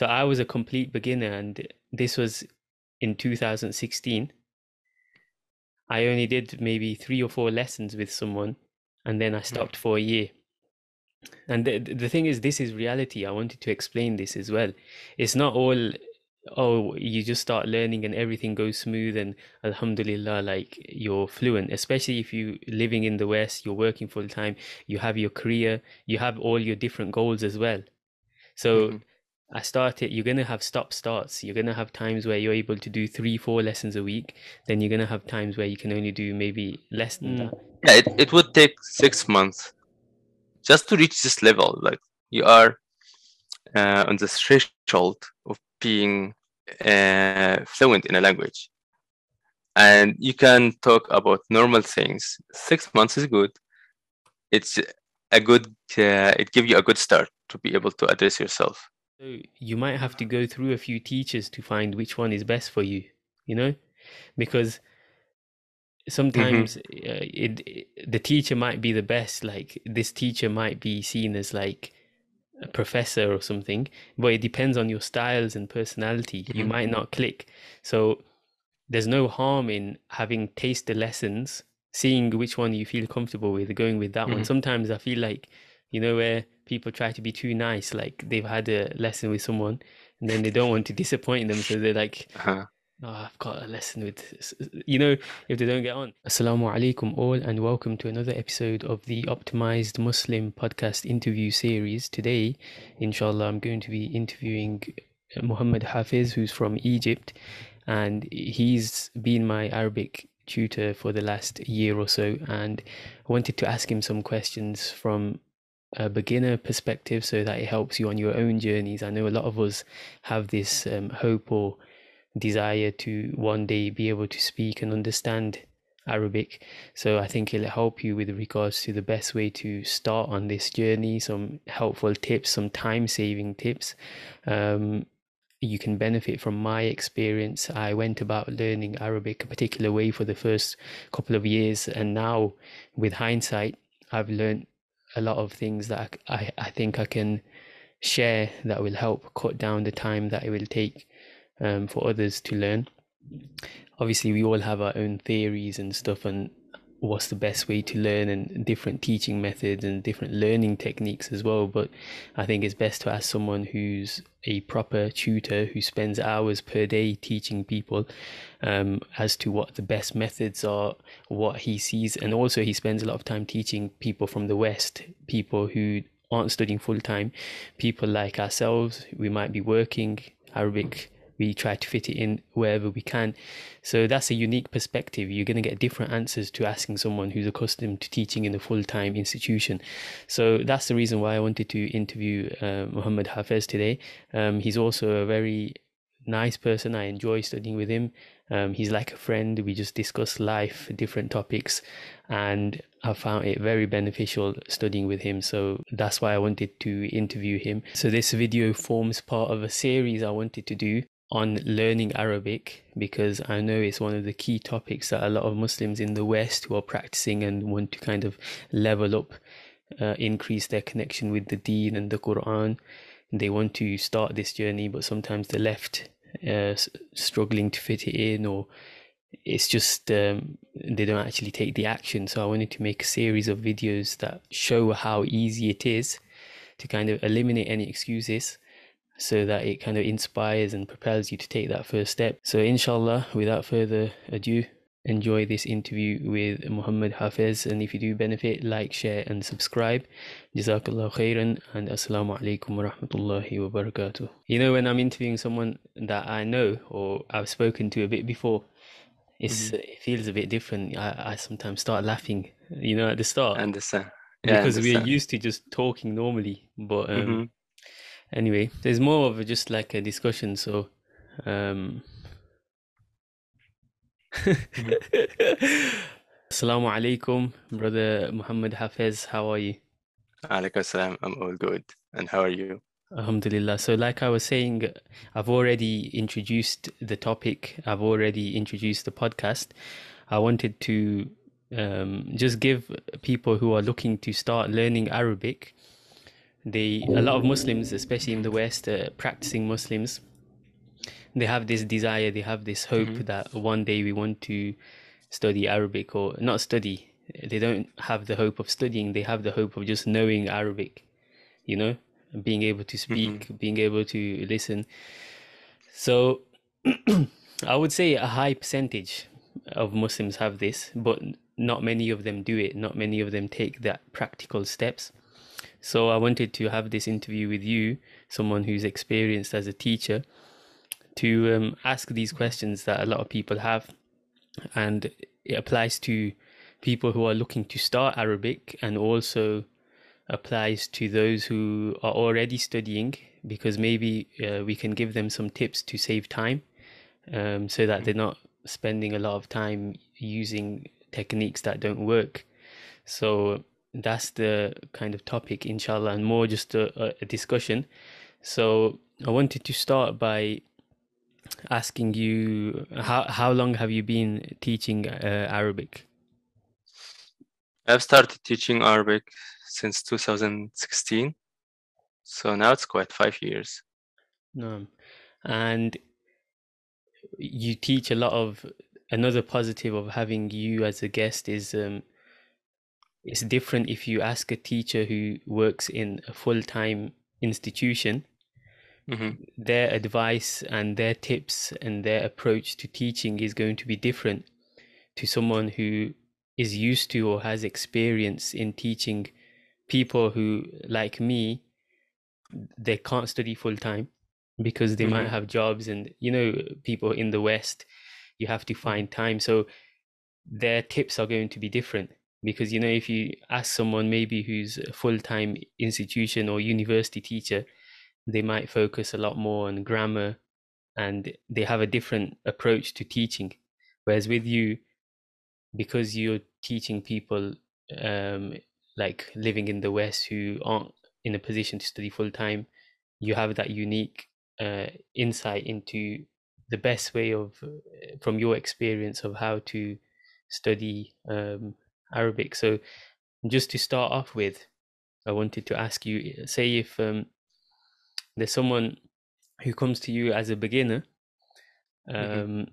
So I was a complete beginner, and this was in 2016. I only did maybe three or four lessons with someone, and then I stopped for a year. And the the thing is, this is reality. I wanted to explain this as well. It's not all oh you just start learning and everything goes smooth and alhamdulillah like you're fluent especially if you're living in the west you're working full time you have your career you have all your different goals as well so Mhm. I started you're going to have stop starts you're going to have times where you're able to do 3 4 lessons a week then you're going to have times where you can only do maybe less than Mm. that Yeah, it, it would take six months just to reach this level. Like you are uh, on the threshold of being uh, fluent in a language, and you can talk about normal things. Six months is good. It's a good. Uh, it gives you a good start to be able to address yourself. So you might have to go through a few teachers to find which one is best for you, you know? Because sometimes uh, it, it- the teacher might be the best, like this teacher might be seen as like a professor or something, but it depends on your styles and personality. You Mhm. might not click. So there's no harm in having taste the lessons, seeing which one you feel comfortable with, going with that one. Mhm. Sometimes I feel like, you know, where people try to be too nice, like they've had a lesson with someone and then they don't want to disappoint them. So they're like, Uh-huh. oh, I've got a lesson with, you know, if they don't get on. Assalamu alaikum all and welcome to another episode of the Optimized Muslim podcast interview series. Today, inshallah, I'm going to be interviewing uh, Muhammad Hafez, who's from Egypt, and he's been my Arabic tutor for the last year or so. And I wanted to ask him some questions from a beginner perspective so that it helps you on your own journeys. I know a lot of us have this um, hope or desire to one day be able to speak and understand Arabic. So I think it'll help you with regards to the best way to start on this journey, some helpful tips, some time saving tips. Um, you can benefit from my experience. I went about learning Arabic a particular way for the first couple of years, and now with hindsight, I've learned a lot of things that I, I, think I can share that will help cut down the time that it will take um, for others to learn. Obviously, we all have our own theories and stuff, and what's the best way to learn, and different teaching methods and different learning techniques as well. But I think it's best to ask someone who's a proper tutor who spends hours per day teaching people um, as to what the best methods are, what he sees, and also he spends a lot of time teaching people from the West, people who aren't studying full time, people like ourselves. We might be working Arabic. We try to fit it in wherever we can. So that's a unique perspective. You're going to get different answers to asking someone who's accustomed to teaching in a full time institution. So that's the reason why I wanted to interview uh, Muhammad Hafez today. Um, he's also a very nice person. I enjoy studying with him. Um, he's like a friend. We just discuss life, different topics, and I found it very beneficial studying with him. So that's why I wanted to interview him. So this video forms part of a series I wanted to do on learning Arabic because I know it's one of the key topics that a lot of Muslims in the West who are practicing and want to kind of level up, uh, increase their connection with the Deen and the Quran. They want to start this journey, but sometimes they're left uh, struggling to fit it in, or it's just um, they don't actually take the action. So I wanted to make a series of videos that show how easy it is to kind of eliminate any excuses so that it kind of inspires and propels you to take that first step. So, inshallah, without further ado, enjoy this interview with Muhammad Hafez. And if you do benefit, like, share, and subscribe. Jazakallah khairan and assalamu alaikum wa rahmatullahi wa barakatuh. You know, when I'm interviewing someone that I know or I've spoken to a bit before, it's it feels a bit different. I, I sometimes start laughing, you know, at the start I understand. Yeah, because we're used to just talking normally. But um, Mhm. Anyway, there's more of a, just like a discussion. So, um, Assalamu alaikum, brother Muhammad Hafez. How are you? Alaikum salam. I'm all good. And how are you? Alhamdulillah. So, like I was saying, I've already introduced the topic, I've already introduced the podcast. I wanted to um, just give people who are looking to start learning Arabic they a lot of Muslims, especially in the West, uh, practicing Muslims, they have this desire, they have this hope Mhm. that one day we want to study Arabic or not study. They don't have the hope of studying. They have the hope of just knowing Arabic, you know, being able to speak, being able to listen. So I would say a high percentage of Muslims have this, but not many of them do it. Not many of them take that practical steps. So I wanted to have this interview with you, someone who's experienced as a teacher, to um, ask these questions that a lot of people have, and it applies to people who are looking to start Arabic and also applies to those who are already studying because maybe uh, we can give them some tips to save time um, so that they're not spending a lot of time using techniques that don't work. So that's the kind of topic, inshallah, and more just a, a- discussion. So I wanted to start by asking you how how long have you been teaching uh, Arabic? I've started teaching Arabic since 2016. So now it's quite five years. No. And you teach a lot of another positive of having you as a guest is um it's different if you ask a teacher who works in a full-time institution hmm their advice and their tips and their approach to teaching is going to be different to someone who is used to or has experience in teaching people who like me they can't study full time because they might Mhm. have jobs and you know people in the west you have to find time. So their tips are going to be different because you know if you ask someone maybe who's a full-time institution or university teacher they might focus a lot more on grammar and they have a different approach to teaching. Whereas with you because you're teaching people um like living in the west who aren't in a position to study full time you have that unique uh, insight into the best way of uh, from your experience of how to study um, arabic so just to start off with i wanted to ask you say if um, there's someone who comes to you as a beginner um,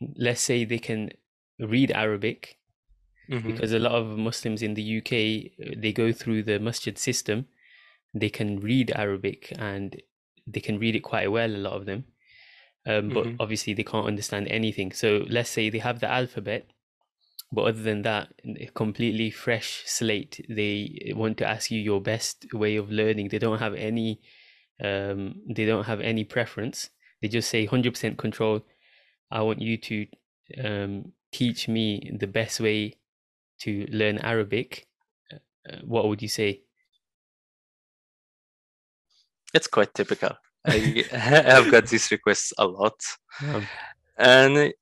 Mhm. let's say they can read arabic hmm because a lot of Muslims in the UK uh, they go through the masjid system. They can read Arabic and they can read it quite well. A lot of them, um, but Mhm. obviously they can't understand anything. So let's say they have the alphabet, but other than that, completely fresh slate. They want to ask you your best way of learning. They don't have any, um, they don't have any preference. They just say hundred percent control. I want you to um, teach me the best way to learn Arabic, uh, uh, what would you say? It's quite typical. I have got these requests a lot. Um, And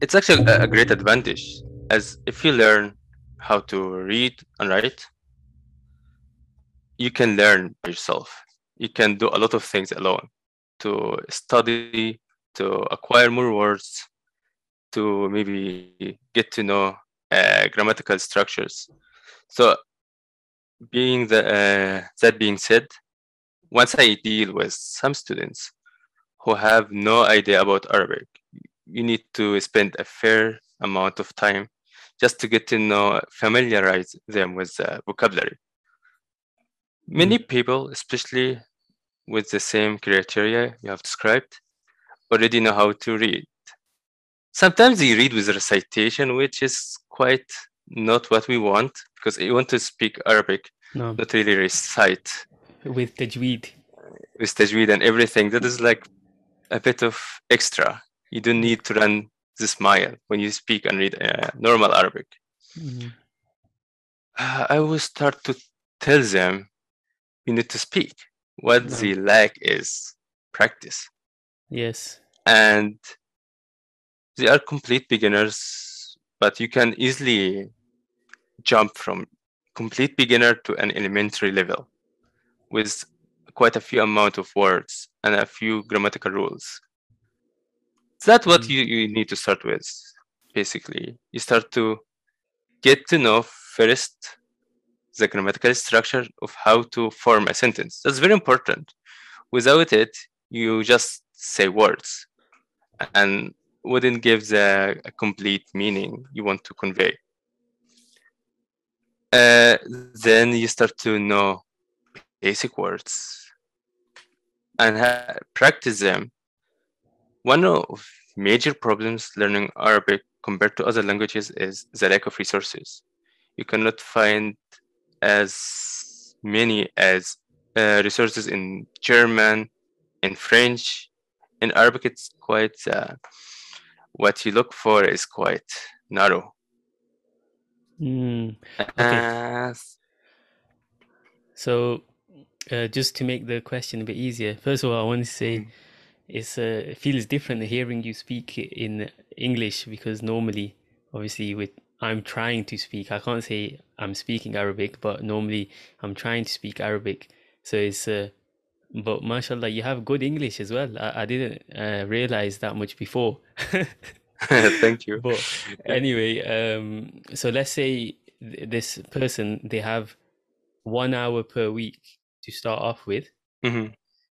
it's actually a great advantage as if you learn how to read and write, you can learn by yourself. You can do a lot of things alone to study, to acquire more words, to maybe get to know uh, grammatical structures. So, being the uh, that being said, once I deal with some students who have no idea about Arabic, you need to spend a fair amount of time just to get to know, familiarize them with the vocabulary. Many hmm. people, especially with the same criteria you have described, already know how to read. Sometimes they read with recitation, which is quite not what we want because you want to speak Arabic, no, not really recite with tajweed. with tajweed and everything. That is like a bit of extra. You don't need to run this mile when you speak and read uh, normal Arabic. Mhm. Uh, I will start to tell them you need to speak. What No. they lack is practice. Yes. And they are complete beginners, but you can easily jump from complete beginner to an elementary level with quite a few amount of words and a few grammatical rules. That's what Mm. you, you need to start with, basically. You start to get to know first the grammatical structure of how to form a sentence. That's very important. Without it, you just say words and wouldn't give the complete meaning you want to convey. Uh, then you start to know basic words and practice them. One of major problems learning Arabic compared to other languages is the lack of resources. You cannot find as many as uh, resources in German, in French. In Arabic, it's quite uh, what you look for is quite narrow. Mm, Uh, so, uh, just to make the question a bit easier, first of all, I want to say Mm. It's uh, it feels different hearing you speak in English because normally, obviously, with I'm trying to speak, I can't say I'm speaking Arabic, but normally I'm trying to speak Arabic. So it's uh, but mashallah, you have good English as well. I, I didn't uh, realize that much before. Thank you. But anyway, um, so let's say th- this person they have one hour per week to start off with. Mhm.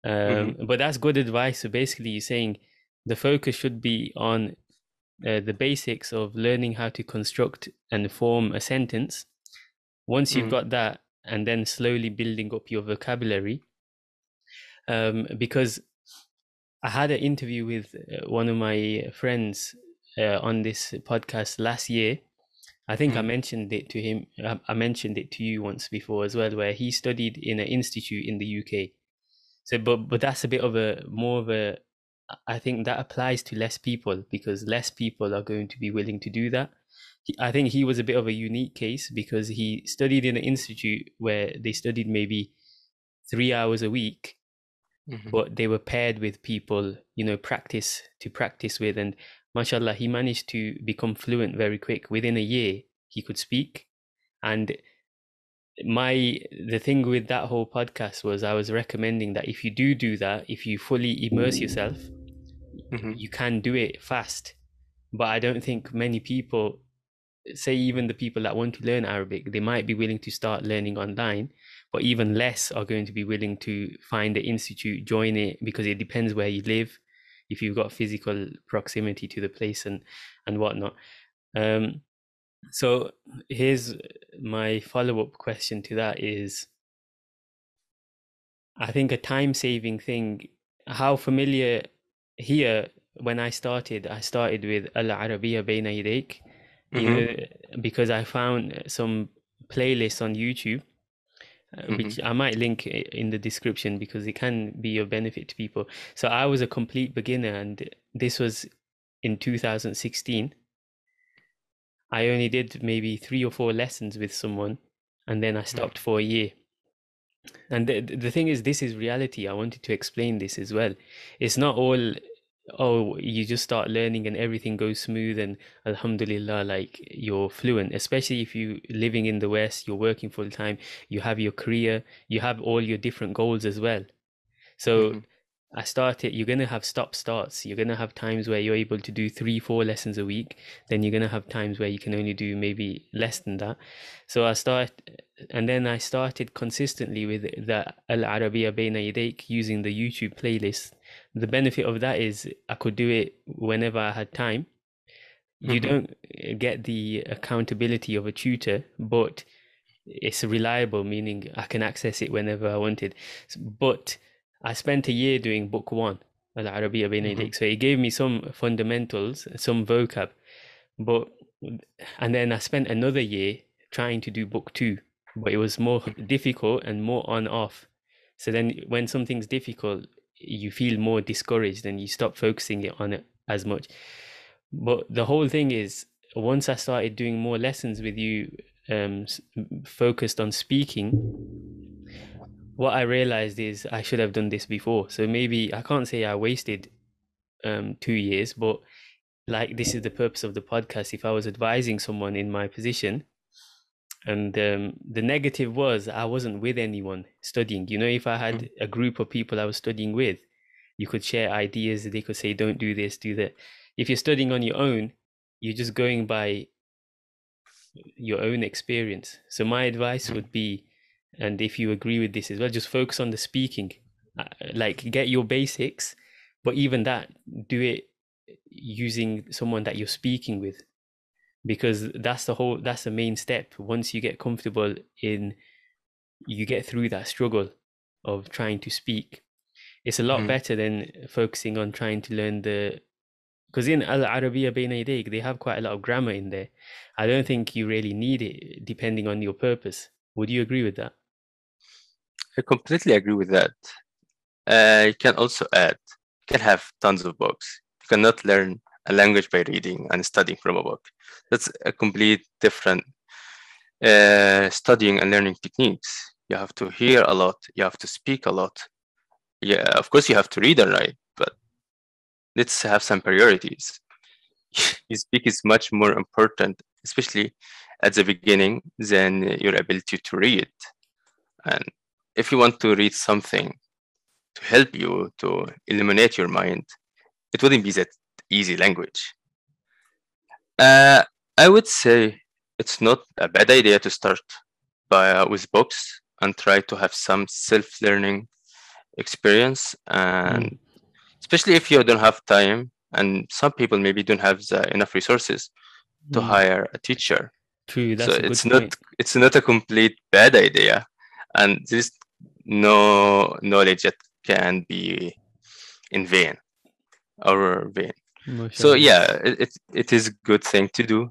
Um, But that's good advice. So basically, you're saying the focus should be on uh, the basics of learning how to construct and form a sentence. Once you've Mhm. got that, and then slowly building up your vocabulary. Um, because I had an interview with uh, one of my friends uh, on this podcast last year. I think I Mhm. mentioned it to him. I, I mentioned it to you once before as well, where he studied in an institute in the UK. So, but but that's a bit of a more of a. I think that applies to less people because less people are going to be willing to do that. I think he was a bit of a unique case because he studied in an institute where they studied maybe three hours a week Mhm. but they were paired with people you know practice to practice with and mashallah he managed to become fluent very quick within a year he could speak and my the thing with that whole podcast was i was recommending that if you do do that if you fully immerse yourself Mhm. you can do it fast but i don't think many people say even the people that want to learn arabic they might be willing to start learning online but even less are going to be willing to find the institute join it because it depends where you live if you've got physical proximity to the place and and whatnot um so here's my follow-up question to that is i think a time saving thing how familiar here when i started i started with al arabiya bayna yadayk you Mhm. because i found some playlists on youtube uh, which I might link in the description because it can be of benefit to people. So I was a complete beginner, and this was in 2016. I only did maybe three or four lessons with someone, and then I stopped for a year. And the, the thing is, this is reality. I wanted to explain this as well. It's not all, oh, you just start learning and everything goes smooth and alhamdulillah, like you're fluent, especially if you're living in the West, you're working full time, you have your career, you have all your different goals as well. So Mhm. I started, you're going to have stop starts. You're going to have times where you're able to do three, four lessons a week. Then you're going to have times where you can only do maybe less than that. So I start, and then I started consistently with the Al Arabiya Bayna Yadayk using the YouTube playlist. The benefit of that is I could do it whenever I had time. You Mhm. don't get the accountability of a tutor, but it's reliable, meaning I can access it whenever I wanted. But I spent a year doing book one, Al Arabiya Bayna Mhm. So it gave me some fundamentals, some vocab, but and then I spent another year trying to do book two, but it was more difficult and more on off. So then when something's difficult, you feel more discouraged and you stop focusing it on it as much. But the whole thing is once I started doing more lessons with you, um, focused on speaking, what I realized is I should have done this before. So maybe I can't say I wasted um two years, but like this is the purpose of the podcast. If I was advising someone in my position, and um, the negative was I wasn't with anyone studying. You know, if I had a group of people I was studying with, you could share ideas. They could say, "Don't do this, do that." If you're studying on your own, you're just going by your own experience. So my advice would be, and if you agree with this as well, just focus on the speaking. Uh, like get your basics, but even that, do it using someone that you're speaking with, because that's the whole that's the main step. Once you get comfortable in, you get through that struggle of trying to speak. It's a lot Mhm. better than focusing on trying to learn the because in Al Arabiya Bayna they have quite a lot of grammar in there. I don't think you really need it depending on your purpose. Would you agree with that? I completely agree with that. Uh, you can also add, you can have tons of books. You cannot learn a language by reading and studying from a book. That's a complete different uh, studying and learning techniques. You have to hear a lot. You have to speak a lot. Yeah, of course you have to read and write, but let's have some priorities. you speak is much more important, especially at the beginning, than your ability to read. And if you want to read something to help you to illuminate your mind, it wouldn't be that easy language. Uh, I would say it's not a bad idea to start by uh, with books and try to have some self-learning experience, and especially if you don't have time, and some people maybe don't have the enough resources to Mm, hire a teacher. True, that's so it's not point. it's not a complete bad idea. And there's no knowledge that can be in vain or vain. So yeah it, it, it is a good thing to do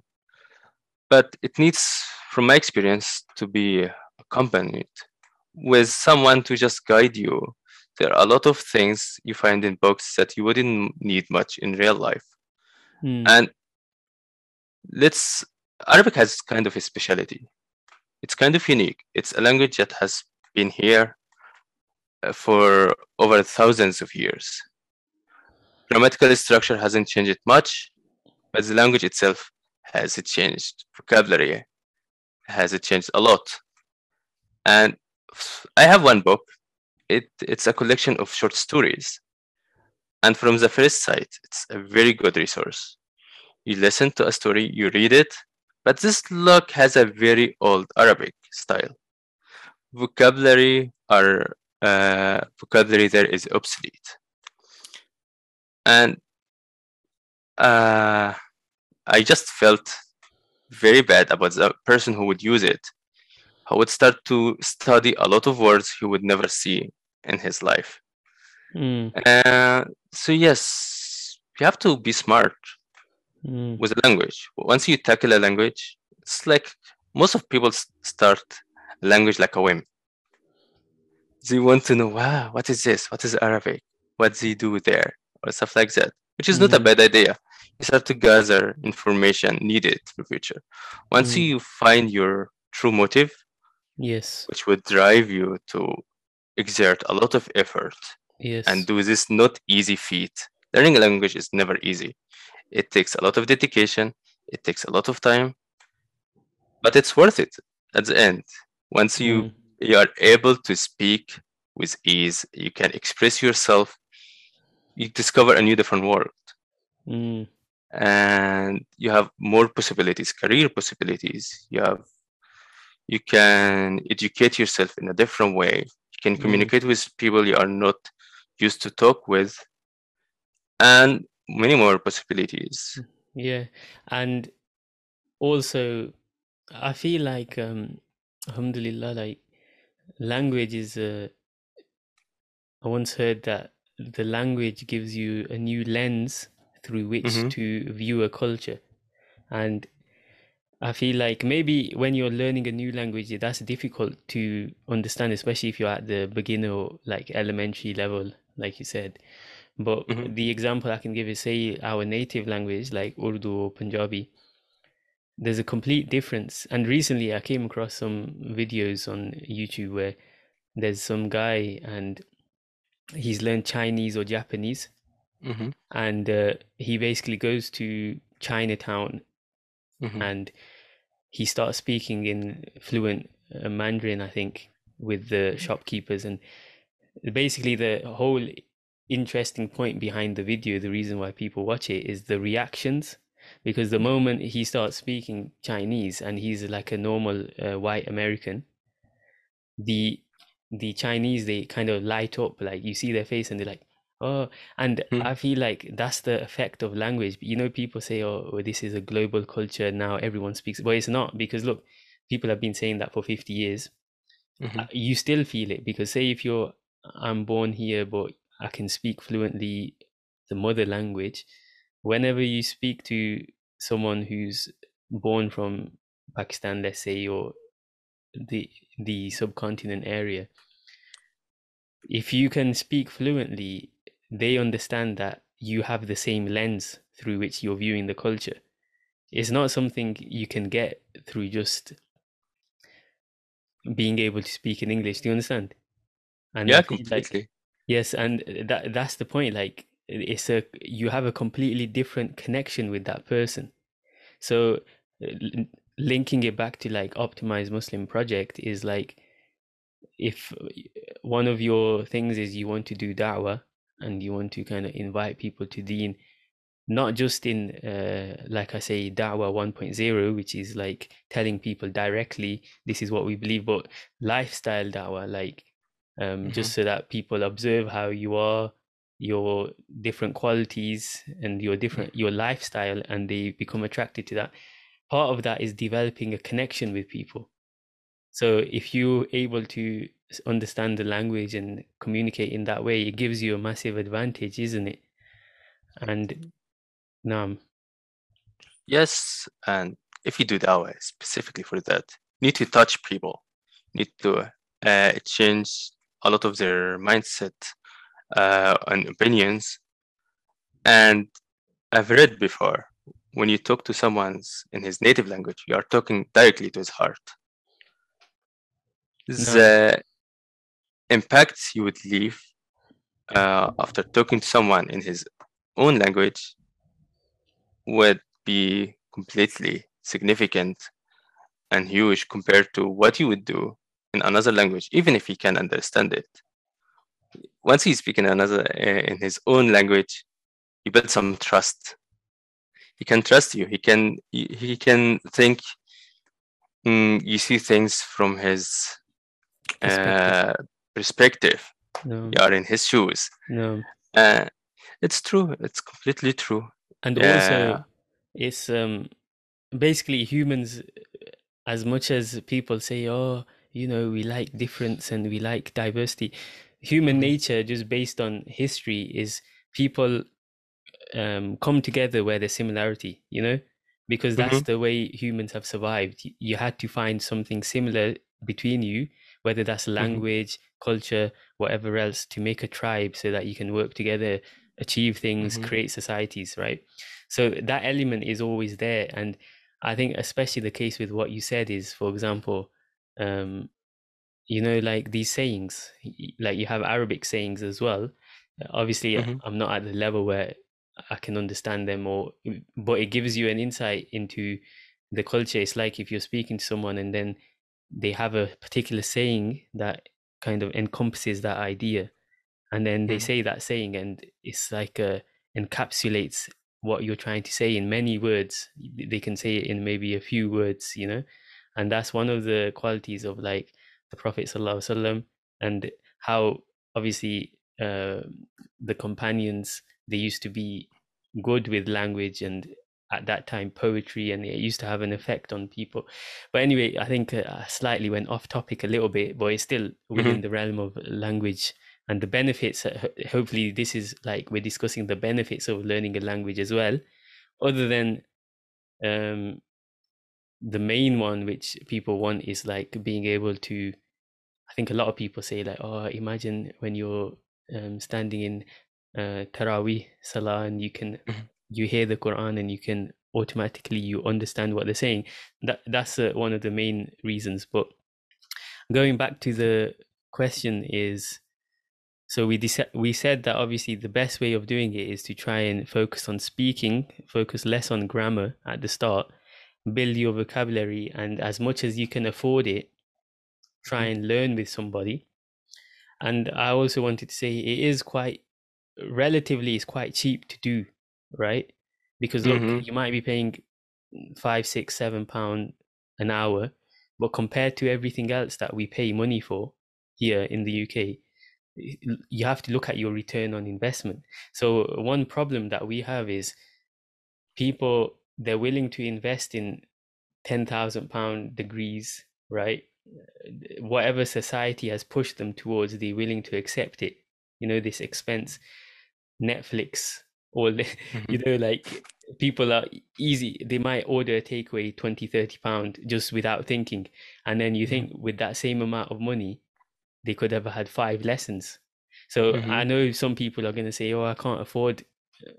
but it needs from my experience to be accompanied with someone to just guide you. There are a lot of things you find in books that you wouldn't need much in real life. Mm, and let's arabic has kind of a specialty it's kind of unique. It's a language that has been here for over thousands of years. Grammatical structure hasn't changed much but the language itself has changed. Vocabulary has changed a lot. And i have one book. It it's a collection of short stories. And from the first sight it's a very good resource. You listen to a story, you read it, but this look has a very old Arabic style. Vocabulary or uh, vocabulary there is obsolete, and uh, I just felt very bad about the person who would use it. Who would start to study a lot of words he would never see in his life. mm, Uh, so yes, you have to be smart mm, with a language. Once you tackle a language, it's like most of people start language like a whim. They want to know, wow, what is this? What is Arabic? What do they do there? Or stuff like that, which is not a Mhm. bad idea. You start to gather information needed for future. Once Mm. you find your true motive, Yes, which would drive you to exert a lot of effort yes. and do this not easy feat. Learning a language is never easy. It takes a lot of dedication, it takes a lot of time, but it's worth it at the end. Once you, Mm, you are able to speak with ease, you can express yourself, you discover a new different world mm, and you have more possibilities, career possibilities. You have you can educate yourself in a different way. You can Mm. communicate with people you are not used to talk with, and many more possibilities. yeah. And also, I feel like, um, alhamdulillah, like language is a. I once heard that the language gives you a new lens through which Mhm. to view a culture. And I feel like maybe when you're learning a new language, that's difficult to understand, especially if you're at the beginner like elementary level, like you said. But Mhm. the example I can give is say our native language, like Urdu or Punjabi, there's a complete difference. And recently I came across some videos on YouTube where there's some guy and he's learned Chinese or Japanese hmm and uh, he basically goes to Chinatown hmm and he starts speaking in fluent uh, Mandarin, I think, with the shopkeepers. And basically, the whole interesting point behind the video, the reason why people watch it, is the reactions. Because the moment he starts speaking Chinese and he's like a normal uh, white American, the the Chinese they kind of light up like you see their face and they're like oh and Hmm. I feel like that's the effect of language you know people say oh this is a global culture now everyone speaks but it's not because look people have been saying that for 50 years Mhm. uh, you still feel it because say if you're I'm born here but I can speak fluently the mother language whenever you speak to someone who's born from Pakistan let's say or the the subcontinent area if you can speak fluently they understand that you have the same lens through which you're viewing the culture it's not something you can get through just being able to speak in english do you understand and Yeah, feel like completely. yes and that that's the point like it's a you have a completely different connection with that person. So linking it back to like optimized muslim project is like if one of your things is you want to do da'wah and you want to kind of invite people to deen not just in uh, like i say da'wah 1.0 which is like telling people directly this is what we believe but lifestyle da'wah like um, just so that people observe how you are your different qualities and your different your lifestyle and they become attracted to that. Part of that is developing a connection with people. So if you're able to understand the language and communicate in that way it gives you a massive advantage isn't it? And Naam. Yes, and if you do dawah specifically for that, you need to touch people, you need to uh, change a lot of their mindset uh, and opinions. And I've read before when you talk to someone in his native language, you are talking directly to his heart. The impacts you would leave uh, after talking to someone in his own language would be completely significant and huge compared to what you would do in another language, even if he can understand it. Once he's speaking another uh, in his own language, you build some trust. He can trust you. He can he, he can think. mm, you see things from his Perspective. uh, perspective. No, You are in his shoes. no. Uh, it's true. It's completely true. And Yeah. also, it's um basically humans. As much as people say, "Oh, you know, we like difference and we like diversity," human Mhm. nature, just based on history, is people um come together where there's similarity. You know, because that's the way humans have survived. You had to find something similar between you, whether that's language, culture, whatever else, to make a tribe so that you can work together, achieve things, Mhm. create societies, right? So that element is always there. And I think, especially the case with what you said is, for example, um, you know, like these sayings, like you have Arabic sayings as well. Uh, Obviously, Mhm. I'm not at the level where I can understand them, or but it gives you an insight into the culture. It's like if you're speaking to someone and then they have a particular saying that kind of encompasses that idea, and then they Mhm. say that saying, and it's like uh encapsulates what you're trying to say in many words. They can say it in maybe a few words, you know, and that's one of the qualities of like the Prophet and how obviously uh, the companions they used to be good with language and at that time poetry and it used to have an effect on people. But anyway i think uh, I slightly went off topic a little bit but it's still within the realm of language and the benefits uh, hopefully this is like we're discussing the benefits of learning a language as well. Other than um the main one which people want is like being able to i think a lot of people say like oh imagine when you're um, standing in uh, Taraweeh Salah and you can Mhm. you hear the Quran and you can automatically you understand what they're saying. That that's uh, one of the main reasons. But going back to the question is, so we dec- we said that obviously the best way of doing it is to try and focus on speaking, focus less on grammar at the start, build your vocabulary, and as much as you can afford it, try and learn with somebody. And I also wanted to say it is quite relatively it's quite cheap to do, right? because look, Mhm. you might be paying five, six, seven pound an hour, but compared to everything else that we pay money for here in the UK, you have to look at your return on investment. So one problem that we have is people they're willing to invest in ten thousand pound degrees, right? Whatever society has pushed them towards, they're willing to accept it. You know, this expense, Netflix, all the, you know, like people are easy. They might order a takeaway 20, 30 pound just without thinking. And then you think with that same amount of money, they could have had five lessons. So I Mhm. know some people are going to say, "Oh, I can't afford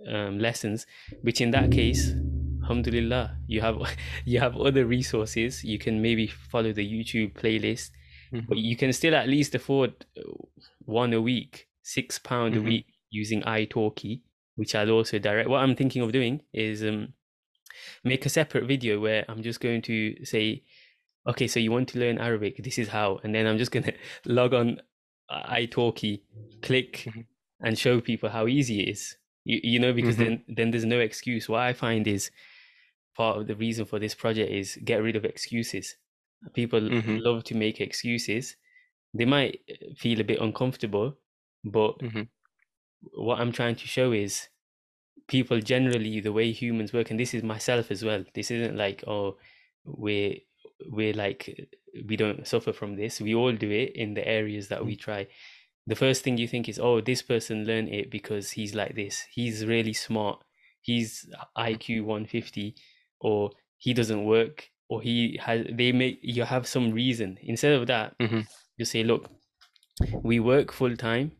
um, lessons," which in that case, alhamdulillah, you have you have other resources. You can maybe follow the YouTube playlist, but Mhm. you can still at least afford uh, one a week, six pound a Mhm. week using iTalki, which I'll also direct. What I'm thinking of doing is um, make a separate video where I'm just going to say, okay, so you want to learn Arabic, this is how, and then I'm just gonna log on iTalki, click, Mhm. and show people how easy it is. You, you know, because Mhm. then then there's no excuse. What I find is part of the reason for this project is get rid of excuses. People Mhm. love to make excuses. They might feel a bit uncomfortable, but Mhm. what I'm trying to show is people generally the way humans work, and this is myself as well. This isn't like oh we're we're like we don't suffer from this. We all do it in the areas that we try. The first thing you think is oh this person learned it because he's like this. He's really smart. He's IQ 150, or he doesn't work, or he has. They make you have some reason instead of that. Mhm. You say look, we work full time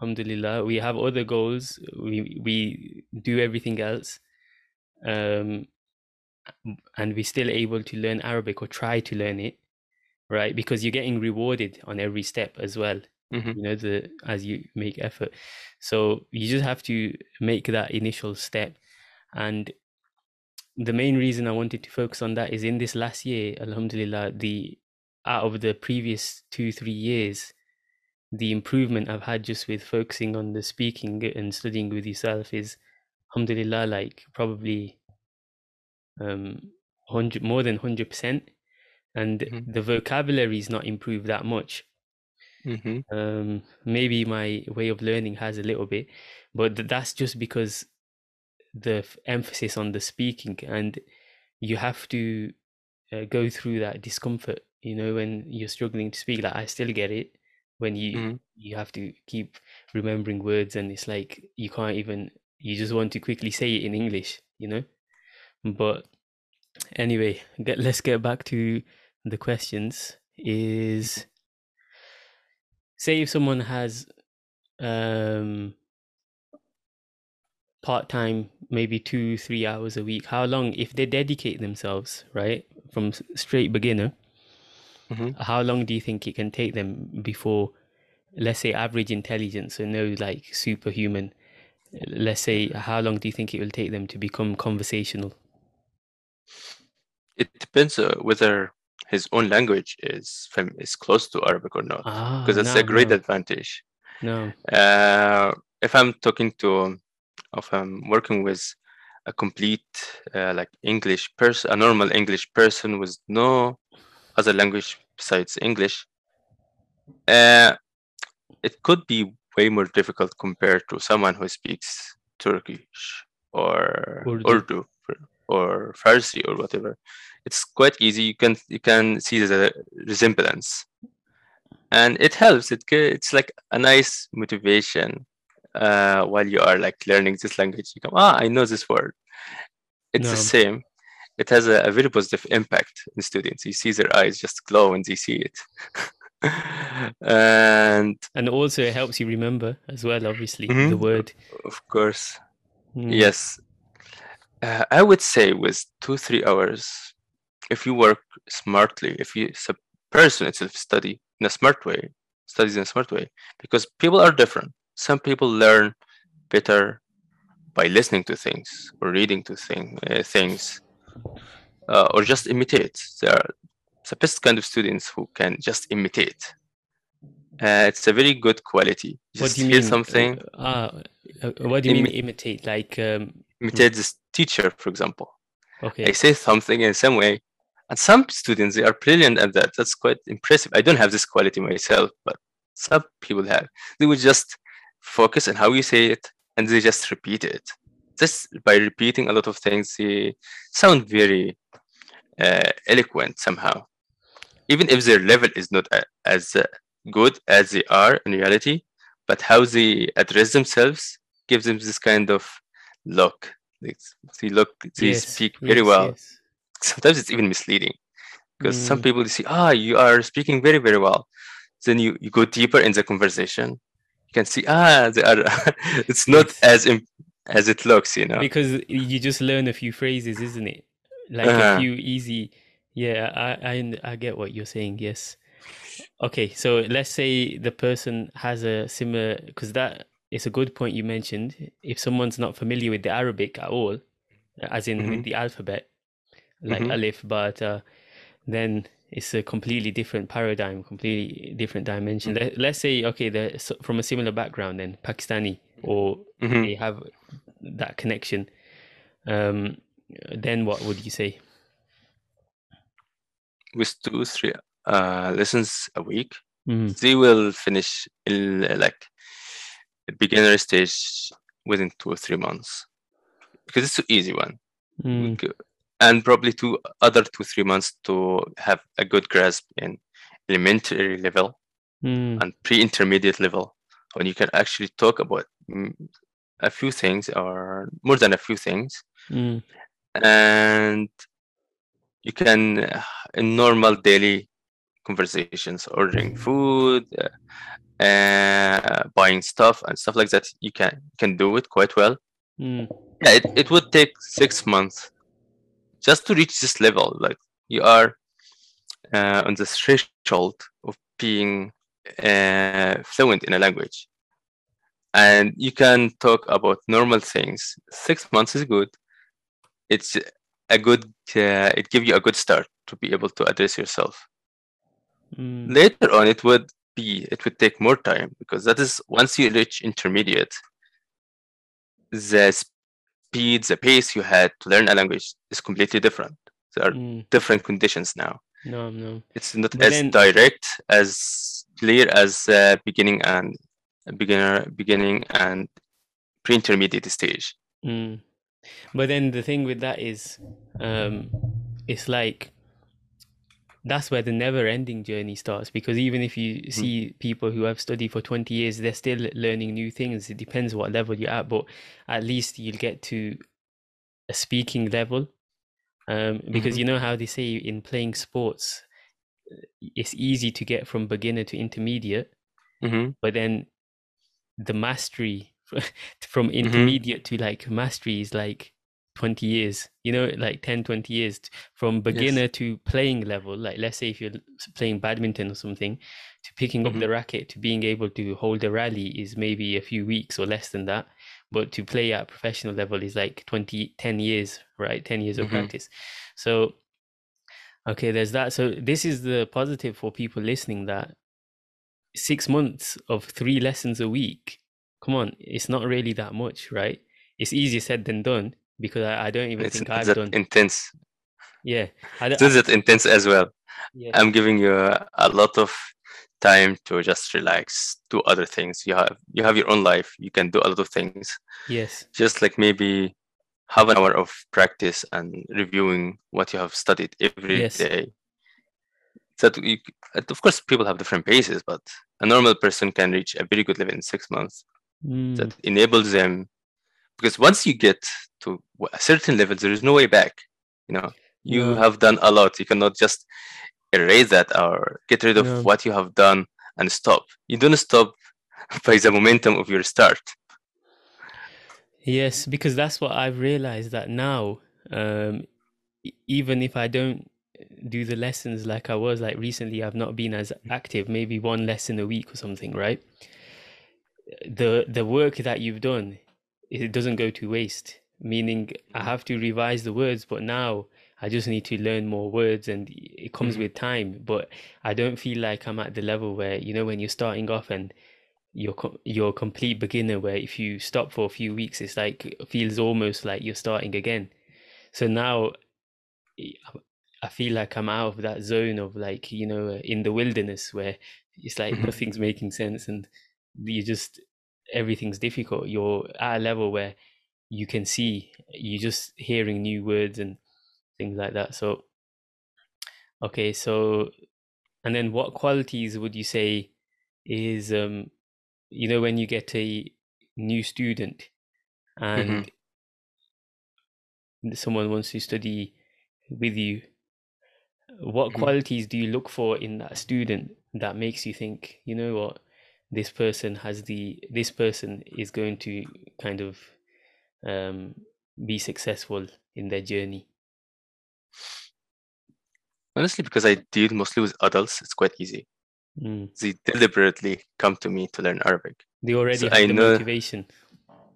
alhamdulillah we have other goals we we do everything else um and we're still able to learn arabic or try to learn it right because you're getting rewarded on every step as well Mhm. you know the as you make effort so you just have to make that initial step and the main reason i wanted to focus on that is in this last year alhamdulillah the out of the previous two three years the improvement i've had just with focusing on the speaking and studying with yourself is alhamdulillah like probably um 100 more than 100% and Mhm. the vocabulary is not improved that much Mhm. um maybe my way of learning has a little bit but that's just because the f- emphasis on the speaking and you have to uh, go through that discomfort you know when you're struggling to speak. Like i still get it when you Mhm. you have to keep remembering words and it's like you can't even you just want to quickly say it in english you know? But anyway get, let's get back to the questions. Is say if someone has um part-time maybe two three hours a week how long if they dedicate themselves right from straight beginner Mhm. how long do you think it can take them before let's say average intelligence so no like superhuman let's say how long do you think it will take them to become conversational It depends uh, whether his own language is is close to Arabic or not, ah because that's a great no advantage. no Uh, if I'm talking to, if I'm working with a complete uh, like English person, a normal English person with no other language besides English, uh, it could be way more difficult compared to someone who speaks Turkish or Urdu. Urdu or Farsi or whatever. It's quite easy. You can you can see the resemblance, and it helps. It it's like a nice motivation uh, while you are like learning this language. You come, ah, I know this word. It's the same. It has a, a very positive impact in students. You see their eyes just glow when they see it. and and also it helps you remember as well obviously the Mhm. word of course, Mm. yes. Uh, I would say with two, three hours, if you work smartly, if you, person itself study in a smart way, studies in a smart way, because people are different. Some people learn better by listening to things or reading to thing, uh, things uh, or just imitate. There are the best kind of students who can just imitate. Uh, it's a very good quality. what Just do you hear mean something, uh, ah, uh, what do you mean imitate like um imitate this teacher, for example. Okay. I say something in some way, and some students they are brilliant at that. That's quite impressive. I don't have this quality myself, but some people have. They would just focus on how you say it, and they just repeat it. Just by repeating a lot of things, they sound very uh, eloquent somehow. Even if their level is not a- as uh, good as they are in reality, but how they address themselves gives them this kind of look. They, they look, they Yes. speak very yes, well. yes. Sometimes it's even misleading because some Mm. people you see, ah, you are speaking very, very well. Then you, you go deeper in the conversation. Can see, ah, they are. it's not as im- as it looks, you know. Because you just learn a few phrases, isn't it? Like Uh-huh. a few easy. Yeah, I, I I get what you're saying. Yes. Okay, so let's say the person has a similar, because that is a good point you mentioned. If someone's not familiar with the Arabic at all, as in with Mhm. the alphabet, like Mhm. alif, bata, then it's a completely different paradigm, completely different dimension. Let, let's say, okay, they're from a similar background, then Pakistani, or Mhm. they have that connection. Um, then what would you say? With two, three uh, lessons a week, Mm, they will finish in, like the beginner stage within two or three months because it's an easy one. mm, and probably two other two three months to have a good grasp in elementary level mm, and pre-intermediate level when you can actually talk about mm, a few things or more than a few things. Mm, and you can uh, in normal daily conversations ordering food uh, uh, buying stuff and stuff like that you can can do it quite well. Mm, yeah it, it would take six months just to reach this level like you are uh, on the threshold of being uh, fluent in a language. And you can talk about normal things. Six months is good. It's a good uh, it gives you a good start to be able to address yourself. Mm, later on it would be it would take more time because that is once you reach intermediate the speed the pace you had to learn a language is completely different there are mm. different conditions now No, no. it's not But as then- direct as clear as uh, beginning and beginner beginning and pre-intermediate stage Mm. But then the thing with that is, um, it's like that's where the never-ending journey starts. Because even if you see people who have studied for 20 years, they're still learning new things. It depends what level you're at, but at least you'll get to a speaking level. Um, because Mhm. you know how they say in playing sports, it's easy to get from beginner to intermediate, hmm but then the mastery from Mm-hmm. intermediate to like mastery is like 20 years you know like 10 20 years from beginner to playing level like let's say if you're playing badminton or something to picking up Mhm. the racket to being able to hold a rally is maybe a few weeks or less than that but to play at professional level is like 20 10 years right? 10 years of Mhm. practice. So okay there's that. So this is the positive for people listening that six months of three lessons a week come on it's not really that much right? It's easier said than done because i, I don't even it's think i've that done intense yeah I don't, not that intense as well yeah. i'm giving you a, a lot of time to just relax do other things you have you have your own life you can do a lot of things yes just like maybe half an hour of practice and reviewing what you have studied every day. Yes. That you, of course, people have different paces, but a normal person can reach a very good level in six months. Mm, That enables them because once you get to a certain level, there is no way back. You know, you No. have done a lot. You cannot just erase that or get rid of No. what you have done and stop. You don't stop by the momentum of your start. Yes, because that's what I've realized that now, um, even if I don't do the lessons like I was like recently, I've not been as active, maybe one lesson a week or something, right? The the work that you've done, it doesn't go to waste, meaning I have to revise the words, but now I just need to learn more words and it comes Mhm. with time, but I don't feel like I'm at the level where, you know, when you're starting off and you're you're a complete beginner where if you stop for a few weeks it's like it feels almost like you're starting again so now i feel like i'm out of that zone of like you know in the wilderness where it's like Mhm. nothing's making sense and you just everything's difficult you're at a level where you can see you're just hearing new words and things like that. So okay so and then what qualities would you say is um you know when you get a new student and someone wants to study with you what Mhm. qualities do you look for in that student that makes you think you know what? This person has the this person is going to kind of um be successful in their journey Honestly, because I deal mostly with adults, it's quite easy. Mm. They deliberately come to me to learn Arabic. they already So have I the know- motivation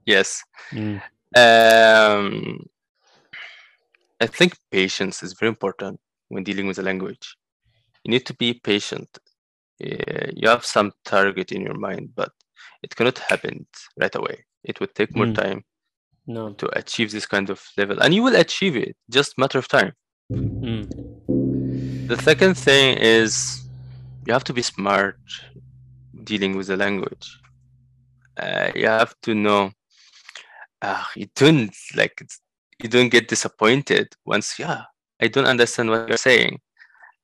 Yes. Mm. Um, I think patience is very important when dealing with a language. You need to be patient. Uh, you have some target in your mind, but it cannot happen right away. It would take more Mm. time no to achieve this kind of level, and you will achieve it. Just matter of time. Mm. The second thing is you have to be smart dealing with the language. Uh, you have to know. Uh, you don't like you don't get disappointed once. Yeah, I don't understand what you're saying.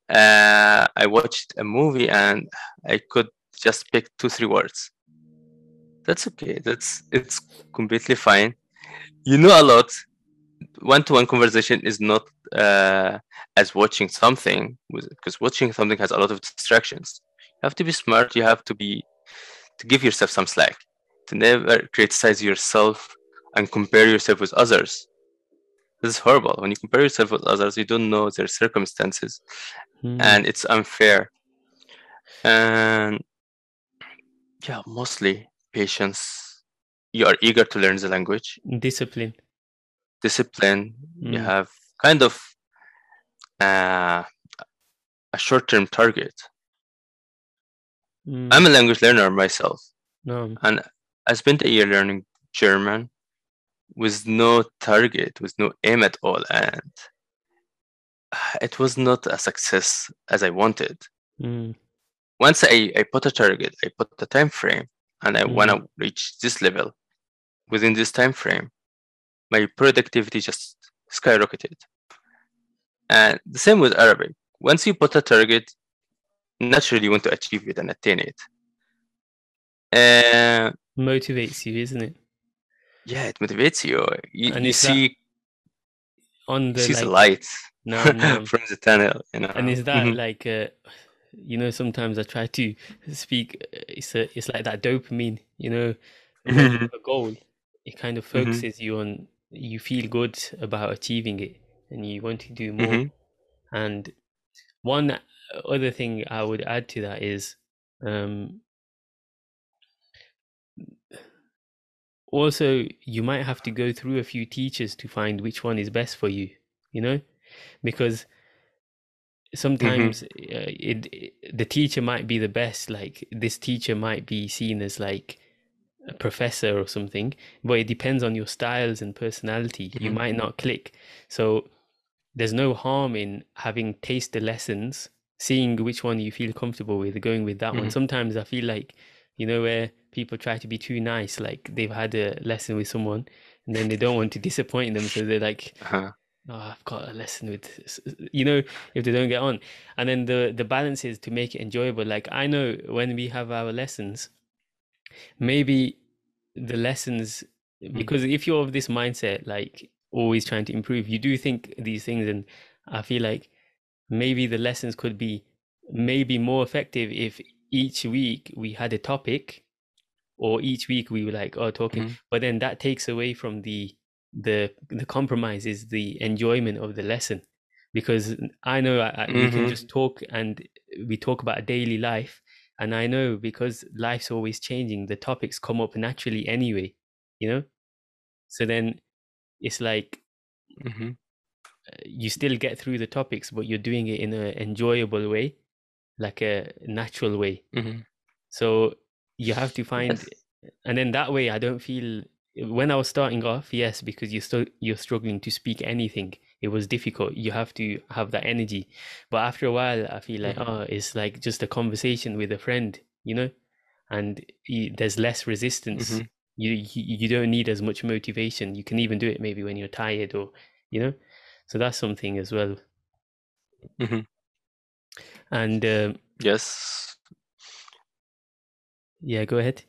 Uh, I watched a movie and I could just pick two three words. That's okay. That's it's completely fine. You know a lot. One-to-one conversation is not uh, as watching something because watching something has a lot of distractions. You have to be smart. You have to be to give yourself some slack. To never criticize yourself and compare yourself with others. This is horrible. When you compare yourself with others, you don't know their circumstances, Mm. and it's unfair. And yeah, mostly patience. You are eager to learn the language. discipline Discipline. You Mm. have kind of uh, a short-term target. Mm. I'm a language learner myself, no and I spent a year learning German with no target, with no aim at all, and it was not a success as I wanted. Mm. Once I, I put a target, I put a time frame, and I want Mm. to reach this level within this time frame, my productivity just skyrocketed. And the same with Arabic. Once you put a target, naturally you want to achieve it and attain it. Uh, motivates you isn't it yeah, it motivates you. You, And you see, on the see the like light no no from the tunnel. You know. and is that Mhm. like uh you know sometimes i try to speak uh, it's a it's like that dopamine you know Mhm. a goal it kind of Mhm. focuses you on you feel good about achieving it and you want to do more Mhm. and one other thing i would add to that is um also you might have to go through a few teachers to find which one is best for you you know because sometimes uh, it, it- the teacher might be the best like this teacher might be seen as like a professor or something but it depends on your styles and personality you Mhm. might not click so there's no harm in having taste the lessons seeing which one you feel comfortable with going with that one Mhm. sometimes i feel like you know where people try to be too nice like they've had a lesson with someone and then they don't want to disappoint them so they're like Uh-huh. oh, I've got a lesson with, you know, if they don't get on. And then the the balance is to make it enjoyable. Like I know when we have our lessons, maybe the lessons because if you're of this mindset, like always trying to improve, you do think these things, and I feel like maybe the lessons could be maybe more effective if each week we had a topic or each week we were like oh talking Mhm. but then that takes away from the the the compromise is the enjoyment of the lesson because i know I, I, we can Mhm. just talk and we talk about daily life and i know because life's always changing the topics come up naturally anyway you know so then it's like Mhm. you still get through the topics but you're doing it in an enjoyable way like a natural way Mhm. so you have to find, Yes. and then that way I don't feel. When I was starting off, yes, because you're still you're struggling to speak anything, it was difficult. You have to have that energy, but after a while, I feel like Mhm. oh, it's like just a conversation with a friend, you know, and y there's less resistance. Mhm. You, you you don't need as much motivation. You can even do it maybe when you're tired or you know, so that's something as well. Mhm. And um, Yes. yeah, go ahead.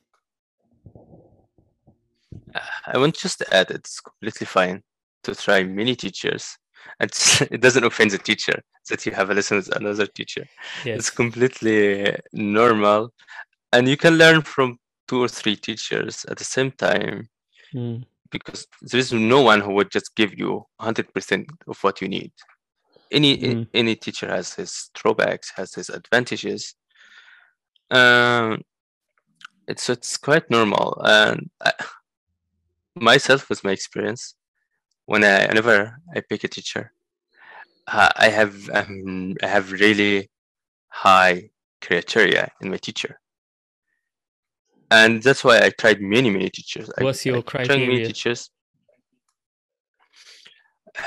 I want just to add it's completely fine to try many teachers. It's, it doesn't offend the teacher that you have a lesson with another teacher. It's completely normal. And you can learn from two or three teachers at the same time Mm, because there is no one who would just give you 100% of what you need. Any Mm. any teacher has his drawbacks, has his advantages. Um, it's it's quite normal. And I, myself, with my experience, when I whenever I pick a teacher, uh, I have um, I have really high criteria in my teacher, and that's why I tried many many teachers. I, What's your I tried many teachers.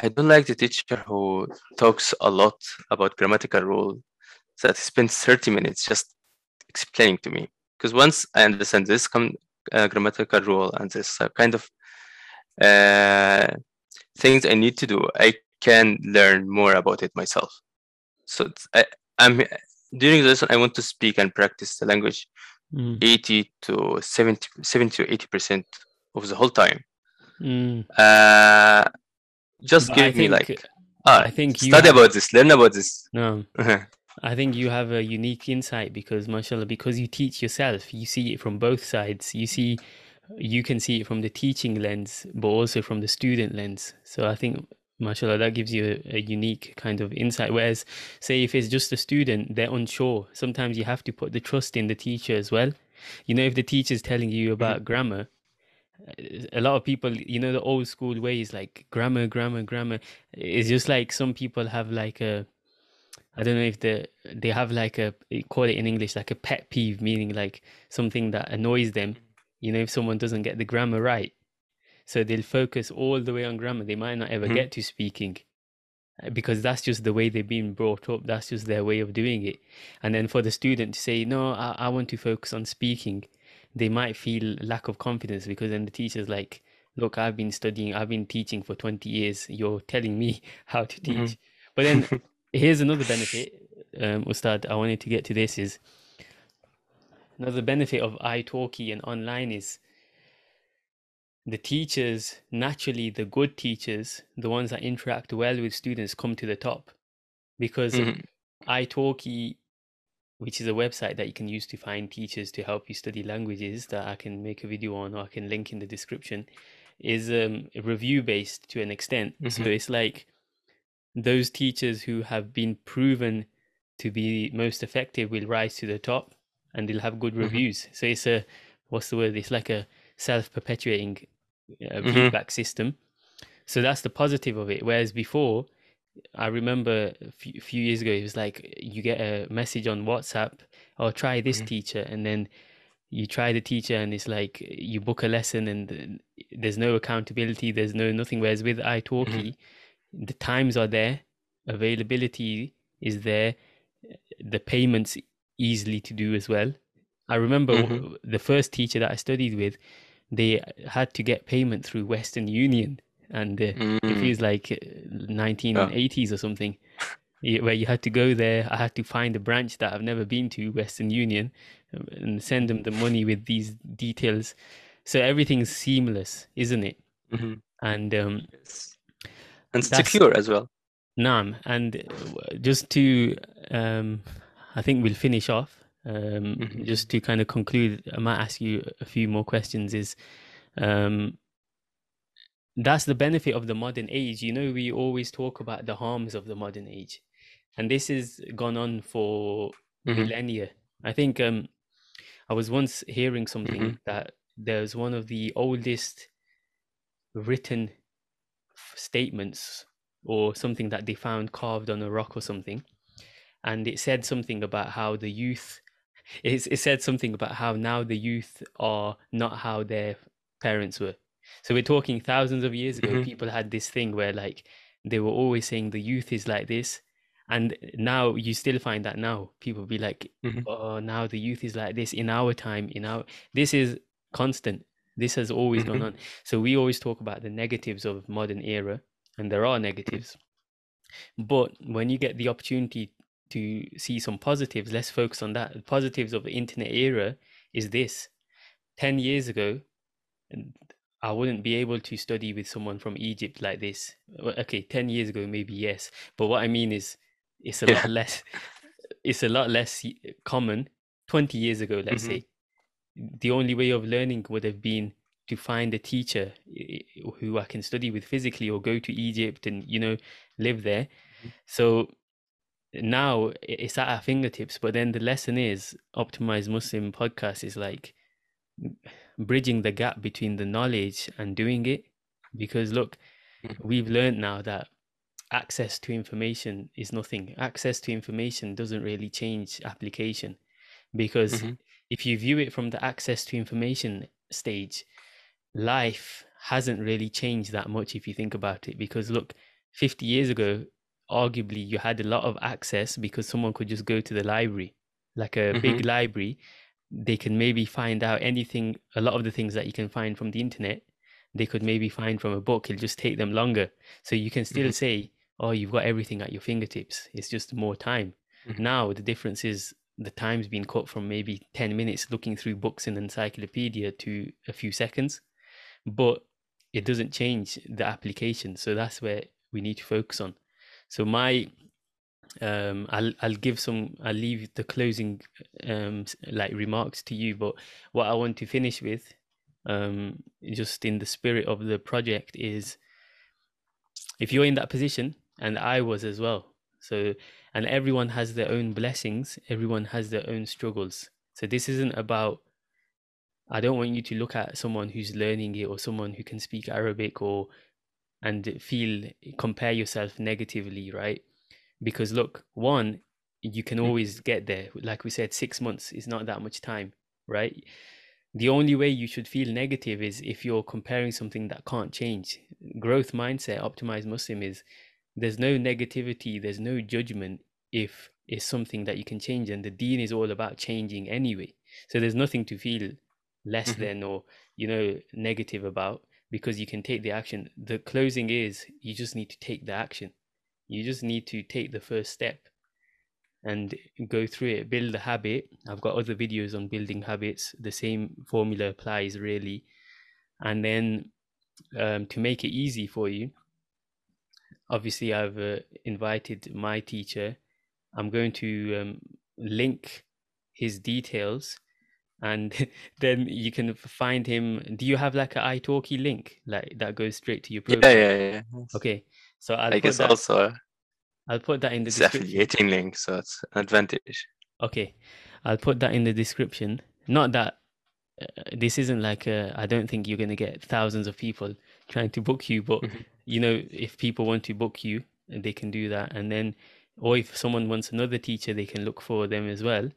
I don't like the teacher who talks a lot about grammatical rule that spends 30 minutes just explaining to me. Because once I understand this com- uh, grammatical rule and this uh, kind of uh, things I need to do, I can learn more about it myself. So I, I'm during this, I want to speak and practice the language Mm, 80 to 70, 70 to 80 percent of the whole time. mm. Uh, just But I give me think like ah, I think study have- about this, learn about this. no. I think you have a unique insight because, mashallah, because you teach yourself, you see it from both sides. You see, you can see it from the teaching lens, but also from the student lens. So I think, mashallah, that gives you a, a unique kind of insight. Whereas, say, if it's just a student, they're unsure. Sometimes you have to put the trust in the teacher as well. You know, if the teacher's telling you about mm-hmm. grammar, uh, a lot of people, you know, the old school ways like grammar, grammar, grammar. It's just like some people have like a, I don't know if the they have like a call it in English like a pet peeve, meaning like something that annoys them. You know, if someone doesn't get the grammar right, so they'll focus all the way on grammar. They might not ever Mhm. get to speaking uh, because that's just the way they've been brought up. That's just their way of doing it. And then for the student to say, "No, I, I want to focus on speaking," they might feel lack of confidence because then the teacher's like, "Look, I've been studying, I've been teaching for twenty years. You're telling me how to teach." Mhm. But then here's another benefit, um, Ustad. I wanted to get to this is another benefit of italki and online is the teachers naturally the good teachers the ones that interact well with students come to the top because Mhm. italki which is a website that you can use to find teachers to help you study languages that i can make a video on or i can link in the description is um, review based to an extent so Mhm. it's like those teachers who have been proven to be most effective will rise to the top and they'll have good Mhm. reviews so it's a what's the word it's like a self-perpetuating uh, Mhm. feedback system so that's the positive of it whereas before i remember a few, few years ago it was like you get a message on whatsapp or try this Mhm. teacher and then you try the teacher and it's like you book a lesson and there's no accountability there's no nothing whereas with italki the times are there availability is there the payments easily to do as well i remember Mhm. the first teacher that i studied with they had to get payment through western union and uh, it Mm. feels like uh, 1980s or something where you had to go there i had to find a branch that i've never been to western union and send them the money with these details so everything's seamless isn't it Mhm. and um And secure as well. Naam, and uh, just to, um, I think we'll finish off. Um, Mhm. Just to kind of conclude, I might ask you a few more questions. Is um, that's the benefit of the modern age. You know, we always talk about the harms of the modern age, and this has gone on for Mhm. millennia. I think um, I was once hearing something Mhm. that there's one of the oldest written statements or something that they found carved on a rock or something, and it said something about how the youth It, it said something about how now the youth are not how their parents were. So we're talking thousands of years ago. Mhm. People had this thing where like they were always saying the youth is like this, and now you still find that now people be like, Mhm. oh, now the youth is like this in our time. In our this is constant. This has always gone Mhm. on. So we always talk about the negatives of modern era, and there are negatives. But when you get the opportunity to see some positives, let's focus on that. The positives of the internet era is this. 10 years ago, I wouldn't be able to study with someone from Egypt like this. Okay, 10 years ago, maybe yes. But what I mean is, it's a Yeah. lot less, it's a lot less common 20 years ago, let's Mhm. say. The only way of learning would have been to find a teacher i- i- who I can study with physically or go to Egypt and, you know, live there. Mm-hmm. So now it's at our fingertips. But then the lesson is Optimized Muslim podcast is like bridging the gap between the knowledge and doing it. Because look, Mhm. we've learned now that access to information is nothing. Access to information doesn't really change application. Because Mhm. if you view it from the access to information stage, life hasn't really changed that much if you think about it. Because look, 50 years ago, arguably you had a lot of access because someone could just go to the library, like a big library. They can maybe find out anything, a lot of the things that you can find from the internet, they could maybe find from a book. It'll just take them longer. So you can still Mhm. say, oh, you've got everything at your fingertips. It's just more time. Mhm. Now the difference is the time's been cut from maybe 10 minutes looking through books in encyclopedia to a few seconds but it doesn't change the application so that's where we need to focus on so my um i'll i'll give some i'll leave the closing um like remarks to you but what i want to finish with um just in the spirit of the project is if you're in that position and i was as well so and everyone has their own blessings everyone has their own struggles. So this isn't about I don't want you to look at someone who's learning it or someone who can speak Arabic or and feel compare yourself negatively, right? Because look, one, you can Mm. always get there. Like we said, six months is not that much time, right? The only way you should feel negative is if you're comparing something that can't change. Growth mindset, optimized Muslim is there's no negativity, there's no judgment if it's something that you can change. And the deen is all about changing anyway. So there's nothing to feel less Mhm. than or, you know, negative about because you can take the action. The closing is you just need to take the action. You just need to take the first step and go through it, build a habit. I've got other videos on building habits. The same formula applies really. And then um, to make it easy for you, obviously I've uh, invited my teacher. I'm going to um, link his details and then you can find him. Do you have like an italki link like that goes straight to your profile? yeah, yeah. Yes. Okay. So I'll I guess that also I'll put that in the it's description. affiliating link, so it's an advantage. Okay, I'll put that in the description. Not that uh, this isn't like I I don't think you're gonna get thousands of people trying to book you, but Mhm. you know, if people want to book you, they can do that, and then, or if someone wants another teacher, they can look for them as well.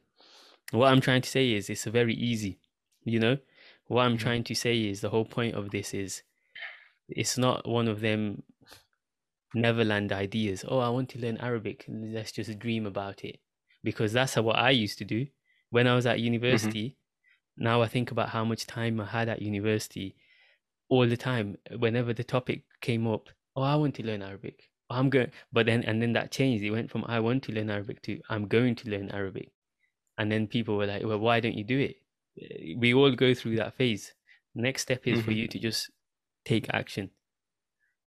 What I'm trying to say is, it's very easy. You know, what I'm Mhm. trying to say is the whole point of this is, it's not one of them Neverland ideas. Oh, I want to learn Arabic. Let's just dream about it. Because that's how, what I used to do when I was at university. Now I think about how much time I had at university all the time. Whenever the topic came up, oh, I want to learn Arabic. Oh, I'm going, but then, and then that changed. It went from I want to learn Arabic to I'm going to learn Arabic. And then people were like, well, why don't you do it? Eh, We all go through that phase. Next step is for Mhm. you to just take action.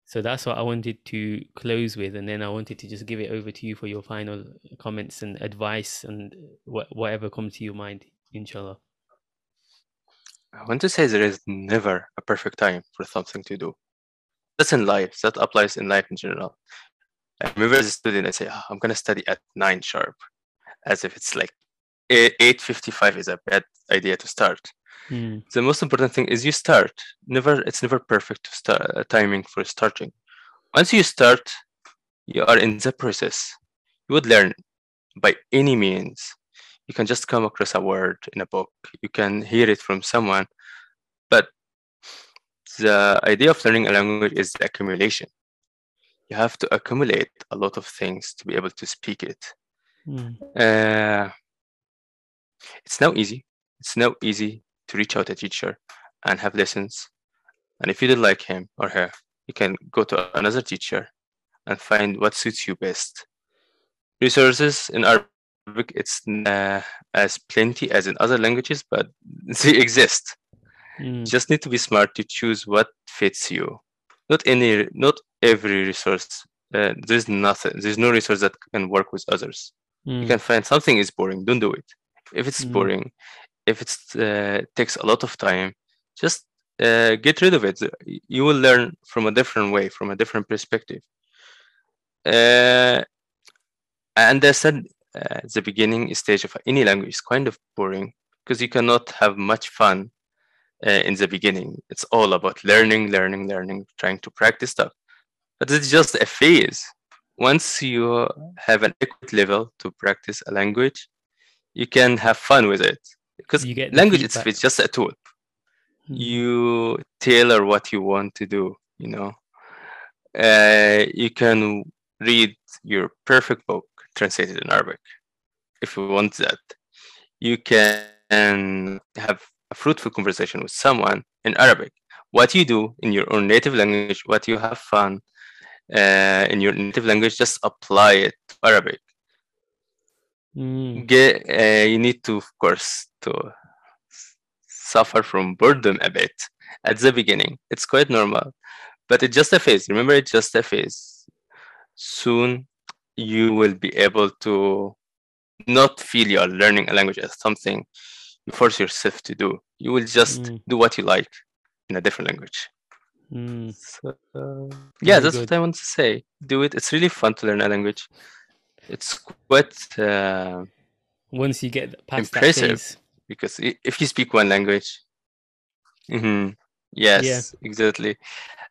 So that's what I wanted to close with, and then I wanted to just give it over to you for your final comments and advice and wha- whatever comes to your mind, inshallah. I want to say there is never a perfect time for something to do. That's in life. That applies in life in general. I remember as a student, I say, "Ah, I'm gonna study at nine sharp, as if it's like eight fifty-five is a bad idea to start. Mm, The most important thing is you start. Never, it's never perfect to start uh, timing for starting. Once you start, you are in the process. You would learn by any means. You can just come across a word in a book. You can hear it from someone. But the idea of learning a language is the accumulation. You have to accumulate a lot of things to be able to speak it. Mm. Uh, it's now easy. It's now easy to reach out a teacher and have lessons. And if you don't like him or her, you can go to another teacher and find what suits you best. Resources in Arabic, it's uh, as plenty as in other languages, but they exist. Mm. You just need to be smart to choose what fits you. Not any, not every resource. Uh, there's nothing. There's no resource that can work with others. You Mm. can find something is boring. Don't do it. If it's Mm. boring, if it uh, takes a lot of time, just uh, get rid of it. You will learn from a different way, from a different perspective. Uh, and I said uh, the beginning stage of any language is kind of boring because you cannot have much fun uh, in the beginning. It's all about learning, learning, learning, trying to practice stuff. But it's just a phase. Once you have an adequate level to practice a language, you can have fun with it. Because language it's, it's just a tool. Mm. You tailor what you want to do, you know. Uh, you can read your perfect book translated in Arabic if you want that. You can have a fruitful conversation with someone in Arabic. What you do in your own native language, what you have fun uh, in your native language, just apply it to Arabic. Mm. Get, uh, you need to, of course, to suffer from boredom a bit at the beginning. It's quite normal, but it's just a phase. Remember, it's just a phase. Soon, you will be able to not feel you are learning a language as something you force yourself to do. You will just Mm. do what you like in a different language. Mm. So, uh, yeah, that's good. what I want to say. Do it. It's really fun to learn a language. It's quite uh, Once you get past Impressive. that phase, because if you speak one language, hmm yes, exactly,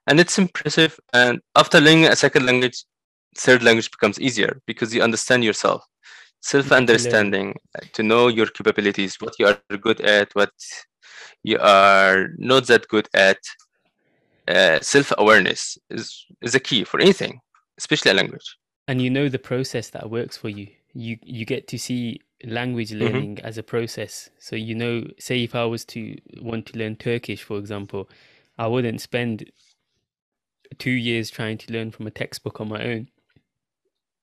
and it's impressive. And after learning a second language, third language becomes easier because you understand yourself. Self-understanding, uh, to know your capabilities, what you are good at, what you are not that good at. Uh, self-awareness is is a key for anything, especially a language. And you know the process that works for you. You you get to see language Mm-hmm. learning as a process. So you know, say if I was to want to learn Turkish, for example, I wouldn't spend two years trying to learn from a textbook on my own,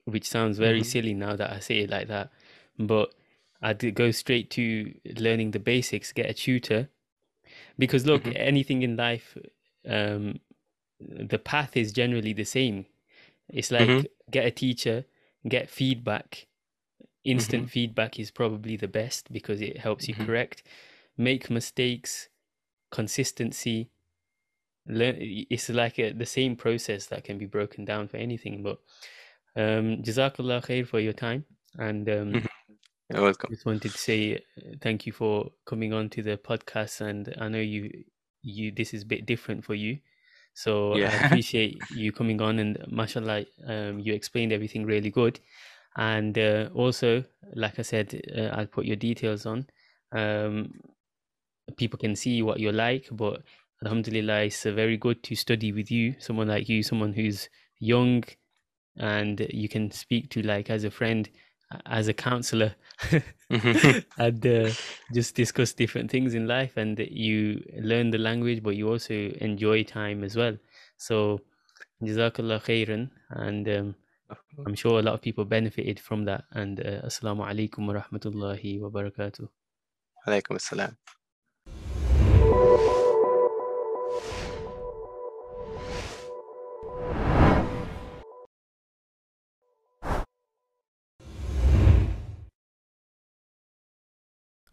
which sounds very Mhm. silly now that I say it like that. But I'd go straight to learning the basics, get a tutor. Because look, Mhm. anything in life, um, the path is generally the same. It's like Mhm. get a teacher, get feedback. Instant feedback is probably the best because it helps you Mhm. correct. Make mistakes, consistency. Learn. It's like a, the same process that can be broken down for anything. But um, Jazakallah khair for your time, and um, Mhm. You're welcome. just wanted to say thank you for coming on to the podcast. And I know you, you this is a bit different for you, so I appreciate you coming on. And mashallah, um, you explained everything really good. And uh, also, like I said, uh, I'll put your details on. Um, people can see what you're like, but Alhamdulillah, it's uh, very good to study with you. Someone like you, someone who's young, and you can speak to like as a friend, as a counselor. Mhm. and uh, just discuss different things in life and you learn the language but you also enjoy time as well so jazakallah khairan and um, i'm sure a lot of people benefited from that and uh, assalamu alaikum wa rahmatullahi wa barakatuh Alaikum assalam.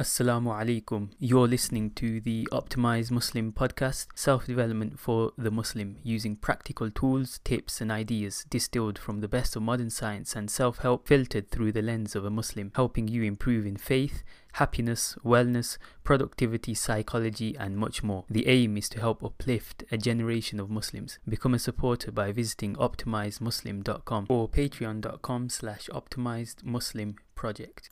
Assalamu alaikum. You're listening to the Optimized Muslim podcast, self development for the Muslim, using practical tools, tips, and ideas distilled from the best of modern science and self help filtered through the lens of a Muslim, helping you improve in faith, happiness, wellness, productivity, psychology, and much more. The aim is to help uplift a generation of Muslims. Become a supporter by visiting optimizedmuslim.com or patreon.com slash optimizedmuslim project.